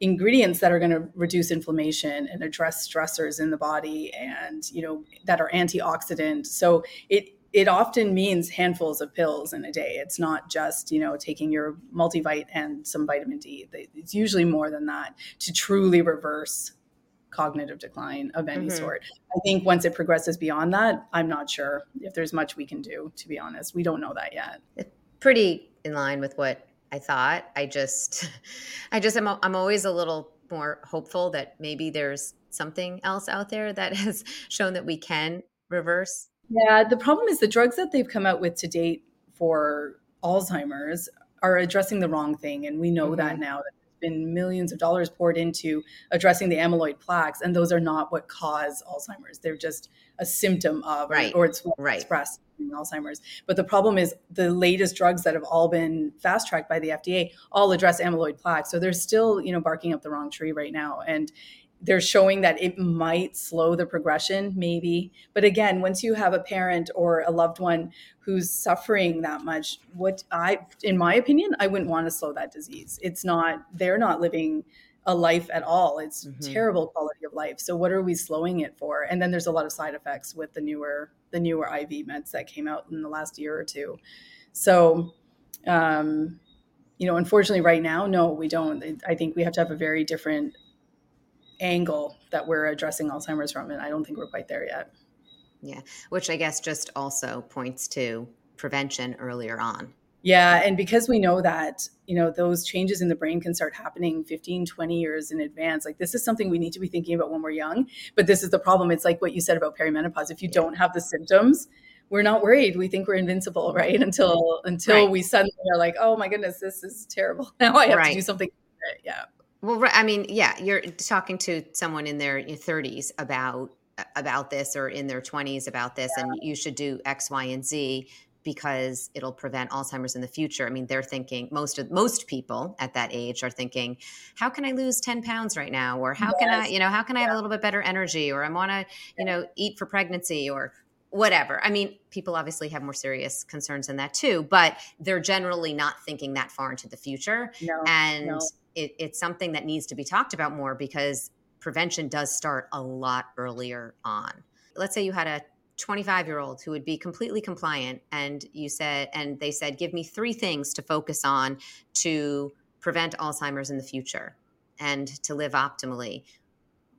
Speaker 2: ingredients that are going to reduce inflammation and address stressors in the body and you know that are antioxidant. So it it often means handfuls of pills in a day. It's not just you know taking your multivite and some vitamin d. It's usually more than that to truly reverse cognitive decline of any
Speaker 1: Mhm.
Speaker 2: sort. I think once it progresses beyond that i'm not sure if there's much we can do to be honest. We don't know that yet.
Speaker 1: Pretty in line with what I thought. I just, <laughs> I just am, I'm always a little more hopeful that maybe there's something else out there that <laughs> has shown that we can reverse.
Speaker 2: Yeah, the problem is the drugs that they've come out with to date for Alzheimer's are addressing the wrong thing. And we know that
Speaker 1: Mhm.
Speaker 2: now that been millions of dollars poured into addressing the amyloid plaques, and those are not what cause Alzheimer's. They're just a symptom of, or-
Speaker 1: Right,
Speaker 2: or, it's
Speaker 1: right.
Speaker 2: expressed in Alzheimer's. But the problem is the latest drugs that have all been fast tracked by the FDA all address amyloid plaques. So they're still, you know, barking up the wrong tree right now. And they're showing that it might slow the progression, maybe. But again, once you have a parent or a loved one who's suffering that much, what I, in my opinion, I wouldn't want to slow that disease. It's not, they're not living a life at all. It's
Speaker 1: Mhm.
Speaker 2: terrible quality of life. So what are we slowing it for? And then there's a lot of side effects with the newer, the newer IV meds that came out in the last year or two. So, um, you know, unfortunately, right now, no, we don't. I think we have to have a very different angle that we're addressing Alzheimer's from, and I don't think we're quite there yet.
Speaker 1: Yeah. Which I guess just also points to prevention earlier on.
Speaker 2: Yeah, and because we know that, you know, those changes in the brain can start happening 15, 20 years in advance. Like this is something we need to be thinking about when we're young, but this is the problem. It's like what you said about perimenopause. If you
Speaker 1: Yeah.
Speaker 2: don't have the symptoms, we're not worried. We think we're invincible, right? Until until
Speaker 1: Right.
Speaker 2: we suddenly are like, "Oh my goodness, this is terrible. <laughs> Now I have
Speaker 1: Right.
Speaker 2: to do something." Yeah.
Speaker 1: Well, I mean, yeah, you're talking to someone in their 30s about about this or in their 20s about this and you should do X, Y, and Z because it'll prevent Alzheimer's in the future. I mean, they're thinking most of most people at that age are thinking, how can I lose 10 pounds right now? Or how can I, you know, how can I have a little bit better energy? Or I want to, you know, eat for pregnancy or whatever. I mean, people obviously have more serious concerns than that too, but they're generally not thinking that far into the future
Speaker 2: No.
Speaker 1: and
Speaker 2: no.
Speaker 1: It, it's something that needs to be talked about more because prevention does start a lot earlier on. Let's say you had a 25 year old who would be completely compliant and you said and they said give me three things to focus on to prevent alzheimer's in the future and to live optimally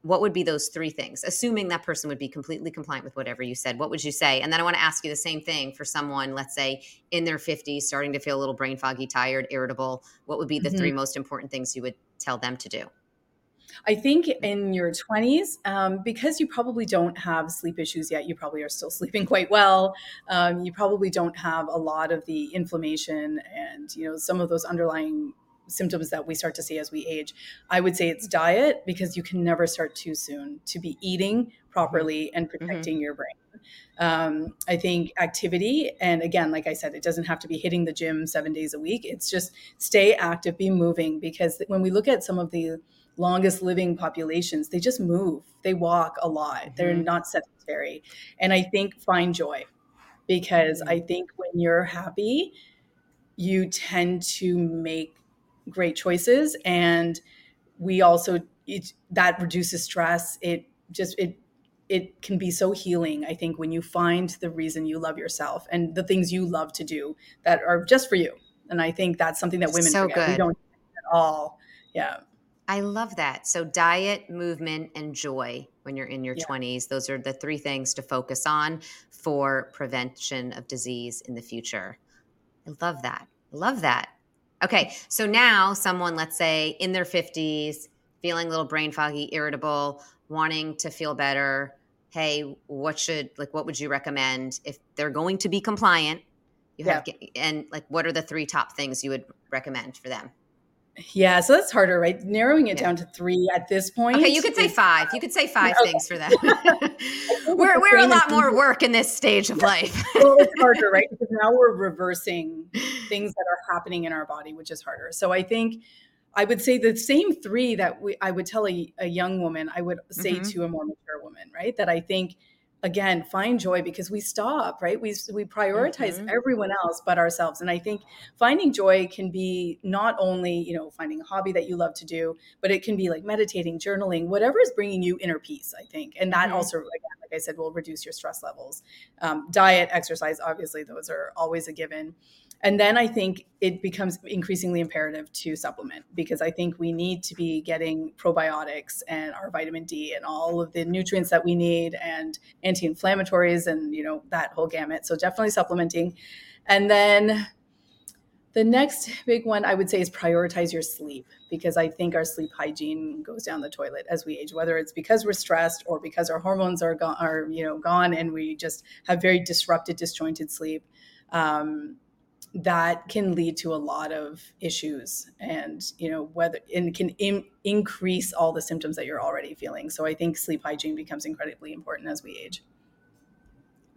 Speaker 1: what would be those three things assuming that person would be completely compliant with whatever you said what would you say and then i want to ask you the same thing for someone let's say in their 50s starting to feel a little brain foggy tired irritable what would be the mm-hmm. three most important things you would tell them to do
Speaker 2: I think in your 20s, um, because you probably don't have sleep issues yet, you probably are still <laughs> sleeping quite well. Um, you probably don't have a lot of the inflammation and you know some of those underlying symptoms that we start to see as we age. I would say it's diet because you can never start too soon to be eating properly and mm-hmm. protecting mm-hmm. your brain. Um, I think activity, and again, like I said, it doesn't have to be hitting the gym seven days a week. It's just stay active, be moving. Because when we look at some of the longest living populations, they just move, they walk a lot, mm-hmm. they're not sedentary. And I think find joy because mm-hmm. I think when you're happy, you tend to make great choices and we also it, that reduces stress it just it it can be so healing i think when you find the reason you love yourself and the things you love to do that are just for you and i think that's something that women so forget. Good. we don't at all yeah
Speaker 1: I love that. So, diet, movement, and joy when you're in your yeah. 20s, those are the three things to focus on for prevention of disease in the future. I love that. Love that. Okay, so now someone, let's say in their 50s, feeling a little brain foggy, irritable, wanting to feel better. Hey, what should, like, what would you recommend if they're going to be compliant? You have, yeah. and like, what are the three top things you would recommend for them?
Speaker 2: Yeah, so that's harder, right? Narrowing it yeah. down to three at this point.
Speaker 1: Okay, you could say five. You could say five okay. things for that. <laughs> <laughs> we're we're a lot more work in this stage of life.
Speaker 2: well, it's harder, right? <laughs> Because now we're reversing things that are happening in our body, which is harder. So I think I would say the same three that we I would tell a, a young woman, I would say mm-hmm. to a more mature woman, right? That I think – again find joy because we stop right we we prioritize mm-hmm. everyone else but ourselves and i think finding joy can be not only you know finding a hobby that you love to do but it can be like meditating journaling whatever is bringing you inner peace i think and that mm-hmm. also again like i said will reduce your stress levels um, diet exercise obviously those are always a given and then I think it becomes increasingly imperative to supplement because I think we need to be getting probiotics and our vitamin D and all of the nutrients that we need and anti-inflammatories and you know that whole gamut. So definitely supplementing. And then the next big one I would say is prioritize your sleep because I think our sleep hygiene goes down the toilet as we age, whether it's because we're stressed or because our hormones are gone, are you know gone, and we just have very disrupted, disjointed sleep. Um, that can lead to a lot of issues and you know whether and can in, increase all the symptoms that you're already feeling. So i think sleep hygiene becomes incredibly important as we age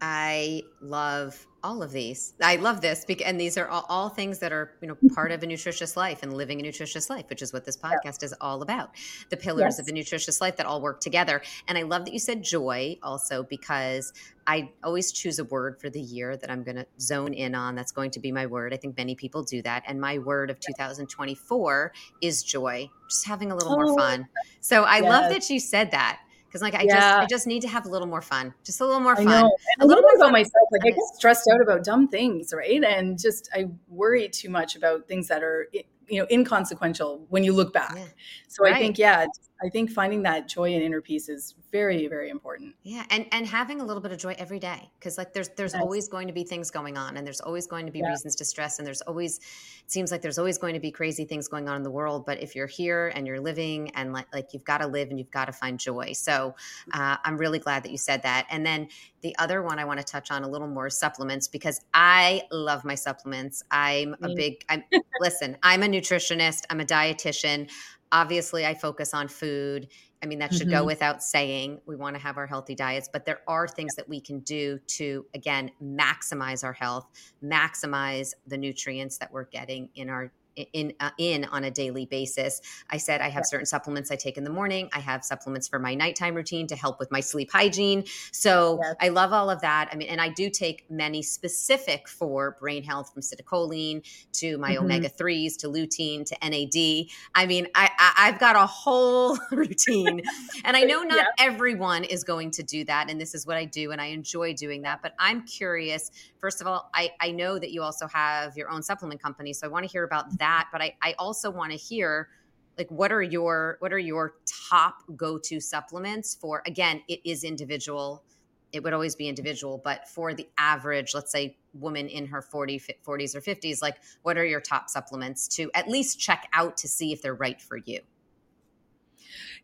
Speaker 1: i love all of these. I love this, and these are all, all, things that are you know mm-hmm. part of a nutritious life and living a nutritious life, which is what this podcast is all about. The pillars yes. of a nutritious life that all work together. And I love that you said joy also because I always choose a word for the year that I'm going to zone in on. That's going to be my word. I think many people do that, and my word of 2024 is joy. Just having a little oh, more fun. So I yes. love that you said that because like I yeah. just I just need to have a little more fun, just a little more fun.
Speaker 2: A little more about myself. Like I get stressed out about dumb things, right? And just I worry too much about things that are you know inconsequential when you look back. Yeah. So right. I think yeah, I think finding that joy and inner peace is very very important.
Speaker 1: Yeah, and and having a little bit of joy every day because like there's there's yes. always going to be things going on and there's always going to be yeah. reasons to stress and there's always it seems like there's always going to be crazy things going on in the world. But if you're here and you're living and like like you've got to live and you've got to find joy. So uh, I'm really glad that you said that. And then the other one I want to touch on a little more supplements because I love my supplements. I'm a big I'm listen. I'm a nutritionist. I'm a dietitian. Obviously, I focus on food. I mean, that should mm-hmm. go without saying. We want to have our healthy diets, but there are things that we can do to, again, maximize our health, maximize the nutrients that we're getting in our in uh, in on a daily basis. I said I have yeah. certain supplements I take in the morning. I have supplements for my nighttime routine to help with my sleep hygiene. So. I love all of that. I mean, and I do take many specific for brain health from citicoline to my mm-hmm. omega threes to lutein to NAD. I mean, I, I have got a whole <laughs> routine, and I know <laughs> not yeah. everyone is going to do that, and this is what I do, and I enjoy doing that. But I'm curious. First of all, I I know that you also have your own supplement company, so I want to hear about that. But I I also want to hear like what are your what are your top go-to supplements for again it is individual it would always be individual but for the average let's say woman in her 40 40s or 50s like what are your top supplements to at least check out to see if they're right for you?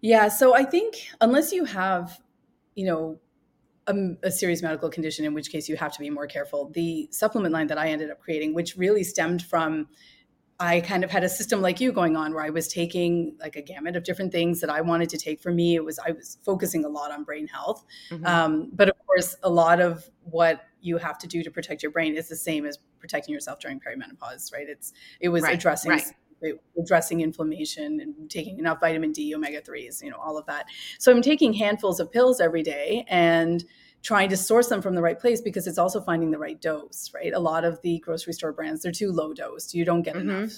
Speaker 2: Yeah so i think unless you have you know a, a, serious medical condition in which case you have to be more careful the supplement line that i ended up creating which really stemmed from I kind of had a system like you going on where I was taking like a gamut of different things that I wanted to take. For me, it was I was focusing a lot on brain health, mm-hmm. um, but of course, a lot of what you have to do to protect your brain is the same as protecting yourself during perimenopause, right? It's it was right, addressing right. addressing inflammation and taking enough vitamin D, omega threes, you know, all of that. So I'm taking handfuls of pills every day and trying to source them from the right place because it's also finding the right dose, right? A lot of the grocery store brands, they're too low dose. You don't get mm-hmm. enough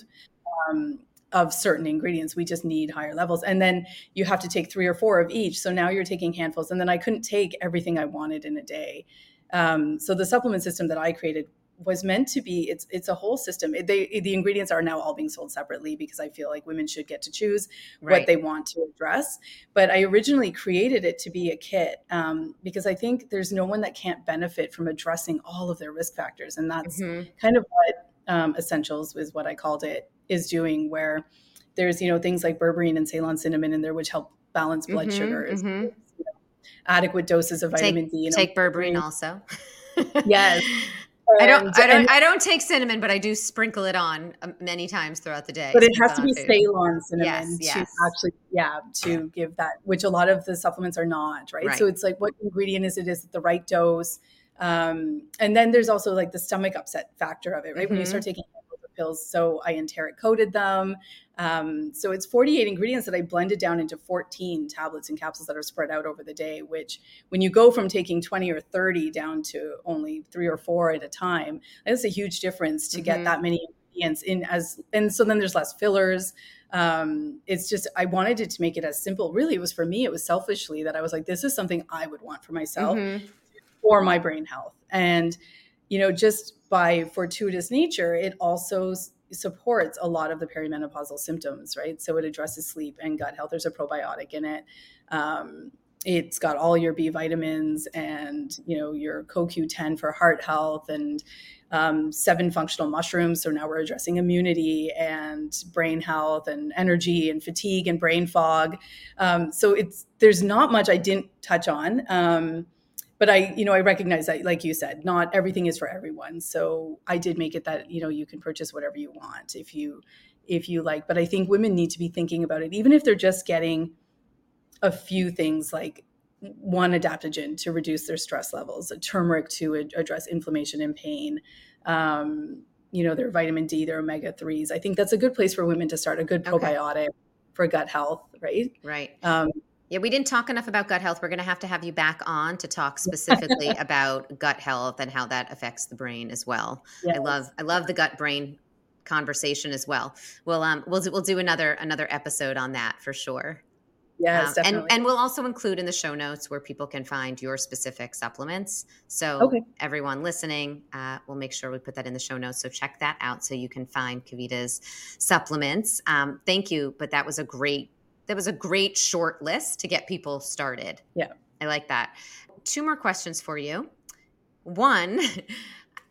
Speaker 2: um, of certain ingredients. We just need higher levels. And then you have to take three or four of each. So now you're taking handfuls. And then I couldn't take everything I wanted in a day. Um, so the supplement system that I created was meant to be it's it's a whole system they the ingredients are now all being sold separately because i feel like women should get to choose right. what they want to address but i originally created it to be a kit um, because i think there's no one that can't benefit from addressing all of their risk factors and that's mm-hmm. kind of what um, essentials is what i called it is doing where there's you know things like berberine and ceylon cinnamon in there which help balance blood mm-hmm, sugars mm-hmm. You know, adequate doses of vitamin
Speaker 1: take,
Speaker 2: d
Speaker 1: you know, take berberine also <laughs>
Speaker 2: yes
Speaker 1: I don't, I don't, I don't take cinnamon, but I do sprinkle it on um, many times throughout the day.
Speaker 2: But it has to be food. Ceylon cinnamon yes, to yes. actually, yeah, to give that, which a lot of the supplements are not, right? right? So it's like, what ingredient is it? Is it the right dose? Um, and then there's also like the stomach upset factor of it, right? Mm-hmm. When you start mm-hmm. taking pills. So I enteric coated them. Um, so it's 48 ingredients that I blended down into 14 tablets and capsules that are spread out over the day, which when you go from taking 20 or 30 down to only three or four at a time, that's a huge difference to mm-hmm. get that many ingredients in as, and so then there's less fillers. Um, it's just, I wanted it to make it as simple. Really, it was for me, it was selfishly that I was like, this is something I would want for myself mm-hmm. for my brain health. And, you know, just by fortuitous nature, it also supports a lot of the perimenopausal symptoms, right? So it addresses sleep and gut health. There's a probiotic in it. Um, it's got all your B vitamins and you know your CoQ10 for heart health and um, seven functional mushrooms. So now we're addressing immunity and brain health and energy and fatigue and brain fog. Um, so it's there's not much I didn't touch on. But I, you know, I recognize that, like you said, not everything is for everyone. So I did make it that you know you can purchase whatever you want if you if you like. But I think women need to be thinking about it, even if they're just getting a few things like one adaptogen to reduce their stress levels, a turmeric to address inflammation and pain. Um, you know, their vitamin D, their omega threes. I think that's a good place for women to start. A good probiotic okay. for gut health, right?
Speaker 1: Right. Um, yeah, we didn't talk enough about gut health. We're going to have to have you back on to talk specifically <laughs> about gut health and how that affects the brain as well. Yes. I love I love the gut brain conversation as well. We'll um we'll do, we'll do another another episode on that for sure.
Speaker 2: Yes, um,
Speaker 1: definitely. And, and we'll also include in the show notes where people can find your specific supplements. So okay. everyone listening, uh, we'll make sure we put that in the show notes. So check that out so you can find Kavita's supplements. Um, thank you, but that was a great that was a great short list to get people started.
Speaker 2: Yeah.
Speaker 1: I like that. Two more questions for you. One, <laughs>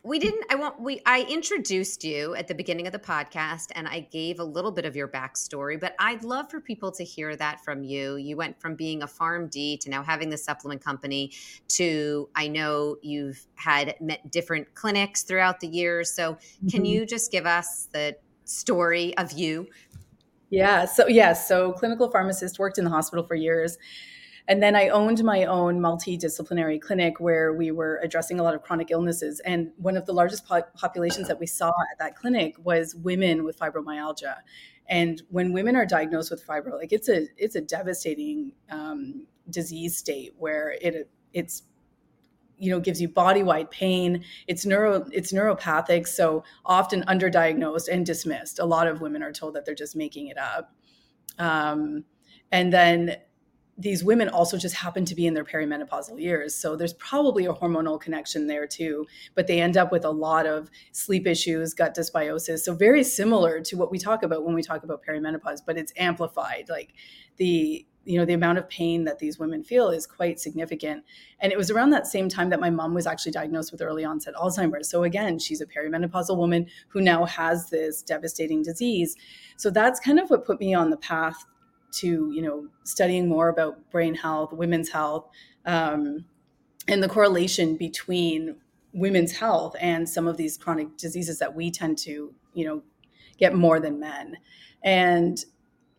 Speaker 1: we didn't i want we i introduced you at the beginning of the podcast and i gave a little bit of your backstory but i'd love for people to hear that from you you went from being a PharmD to now having the supplement company to i know you've had met different clinics throughout the years so can mm-hmm. you just give us the story of you
Speaker 2: yeah. So, yes. Yeah, so, clinical pharmacist worked in the hospital for years. And then I owned my own multidisciplinary clinic where we were addressing a lot of chronic illnesses. And one of the largest po- populations that we saw at that clinic was women with fibromyalgia. And when women are diagnosed with fibro, like it's a it's a devastating um, disease state where it it's you know gives you body wide pain it's neuro it's neuropathic so often underdiagnosed and dismissed a lot of women are told that they're just making it up um, and then these women also just happen to be in their perimenopausal years. So there's probably a hormonal connection there too, but they end up with a lot of sleep issues, gut dysbiosis. So very similar to what we talk about when we talk about perimenopause, but it's amplified. Like the you know the amount of pain that these women feel is quite significant. And it was around that same time that my mom was actually diagnosed with early onset alzheimer's. So again she's a perimenopausal woman who now has this devastating disease. So that's kind of what put me on the path to you know studying more about brain health women's health um, and the correlation between women's health and some of these chronic diseases that we tend to you know get more than men. And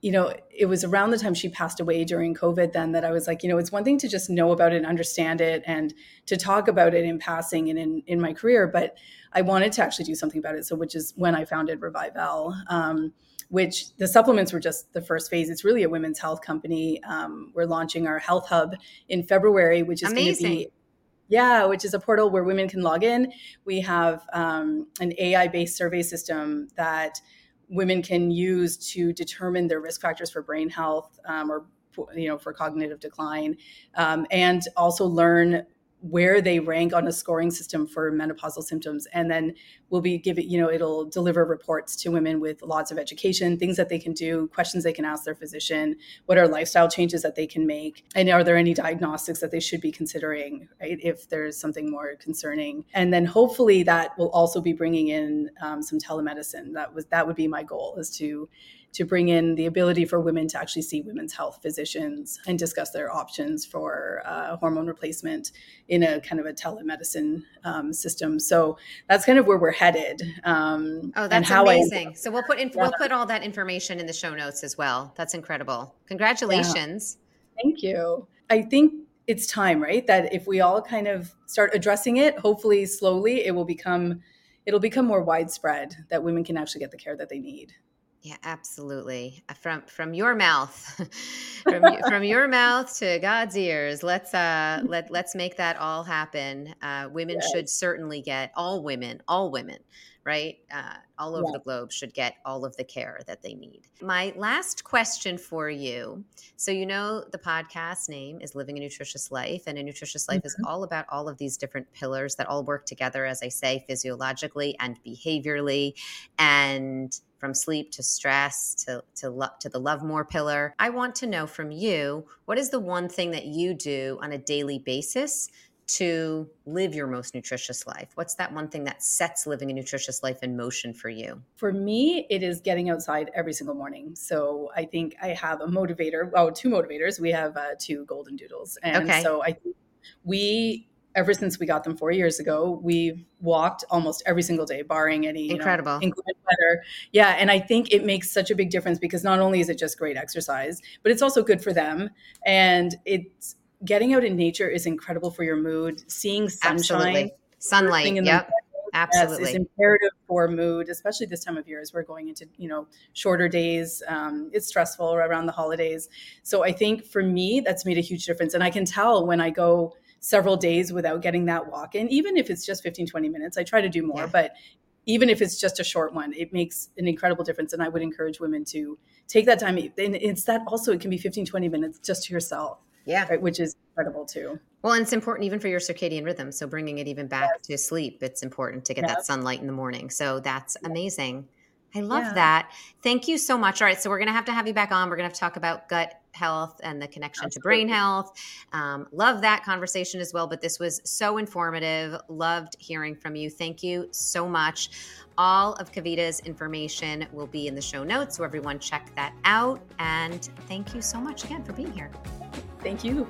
Speaker 2: you know it was around the time she passed away during covid then that i was like you know it's one thing to just know about it and understand it and to talk about it in passing and in, in my career but i wanted to actually do something about it so which is when i founded Revivele um, which the supplements were just the first phase. It's really a women's health company. Um, we're launching our health hub in February, which is going to be yeah, which is a portal where women can log in. We have um, an AI based survey system that women can use to determine their risk factors for brain health um, or you know for cognitive decline um, and also learn where they rank on a scoring system for menopausal symptoms. And then we'll be giving you know it'll deliver reports to women with lots of education things that they can do questions they can ask their physician what are lifestyle changes that they can make and are there any diagnostics that they should be considering right if there's something more concerning. And then hopefully that will also be bringing in um, some telemedicine. That was that would be my goal is to to bring in the ability for women to actually see women's health physicians and discuss their options for uh, hormone replacement in a kind of a telemedicine um, system. So that's kind of where we're headed.
Speaker 1: Um, oh, that's amazing! I, so we'll put in, yeah. we'll put all that information in the show notes as well. That's incredible. Congratulations!
Speaker 2: Yeah. Thank you. I think it's time, right? That if we all kind of start addressing it, hopefully slowly, it will become it'll become more widespread that women can actually get the care that they need.
Speaker 1: Yeah, absolutely. From from your mouth, <laughs> from from <laughs> your mouth to God's ears. Let's uh <laughs> let let's make that all happen. Uh, women yes. should certainly get all women, all women right? Uh, all over yeah. the globe should get all of the care that they need. My last question for you so, you know, the podcast name is Living a Nutritious Life, and a nutritious life mm-hmm. is all about all of these different pillars that all work together, as I say, physiologically and behaviorally, and from sleep to stress to to, lo- to the love more pillar. I want to know from you what is the one thing that you do on a daily basis to live your most nutritious life? What's that one thing that sets living a nutritious life in motion for you?
Speaker 2: For me, it is getting outside every single morning. So I think I have a motivator, oh, two motivators. We have uh, two golden doodles. And okay. so I think we ever since we got them four years ago, we've walked almost every single day, barring any
Speaker 1: incredible know,
Speaker 2: weather. Yeah, and I think it makes such a big difference because not only is it just great exercise, but it's also good for them, and it's getting out in nature is incredible for your mood. Seeing sunshine,
Speaker 1: Absolutely. sunlight, yep. Absolutely.
Speaker 2: Yes, is imperative for mood, especially this time of year as we're going into, you know, shorter days. Um, it's stressful around the holidays. So I think for me, that's made a huge difference. And I can tell when I go several days without getting that walk in, even if it's just 15, 20 minutes, I try to do more, yeah. but even if it's just a short one, it makes an incredible difference. And I would encourage women to take that time. And it's that also, it can be 15, 20 minutes just to yourself
Speaker 1: yeah.
Speaker 2: Right, which is incredible too.
Speaker 1: Well, and it's important even for your circadian rhythm. So bringing it even back yes. to sleep, it's important to get that sunlight in the morning. So that's amazing. I love yeah. that. Thank you so much. All right, so we're going to have to have you back on. We're going to have to talk about gut health and the connection Absolutely. to brain health. Um, love that conversation as well. But this was so informative. Loved hearing from you. Thank you so much. All of Kavita's information will be in the show notes, so everyone check that out. And thank you so much again for being here.
Speaker 2: Thank you.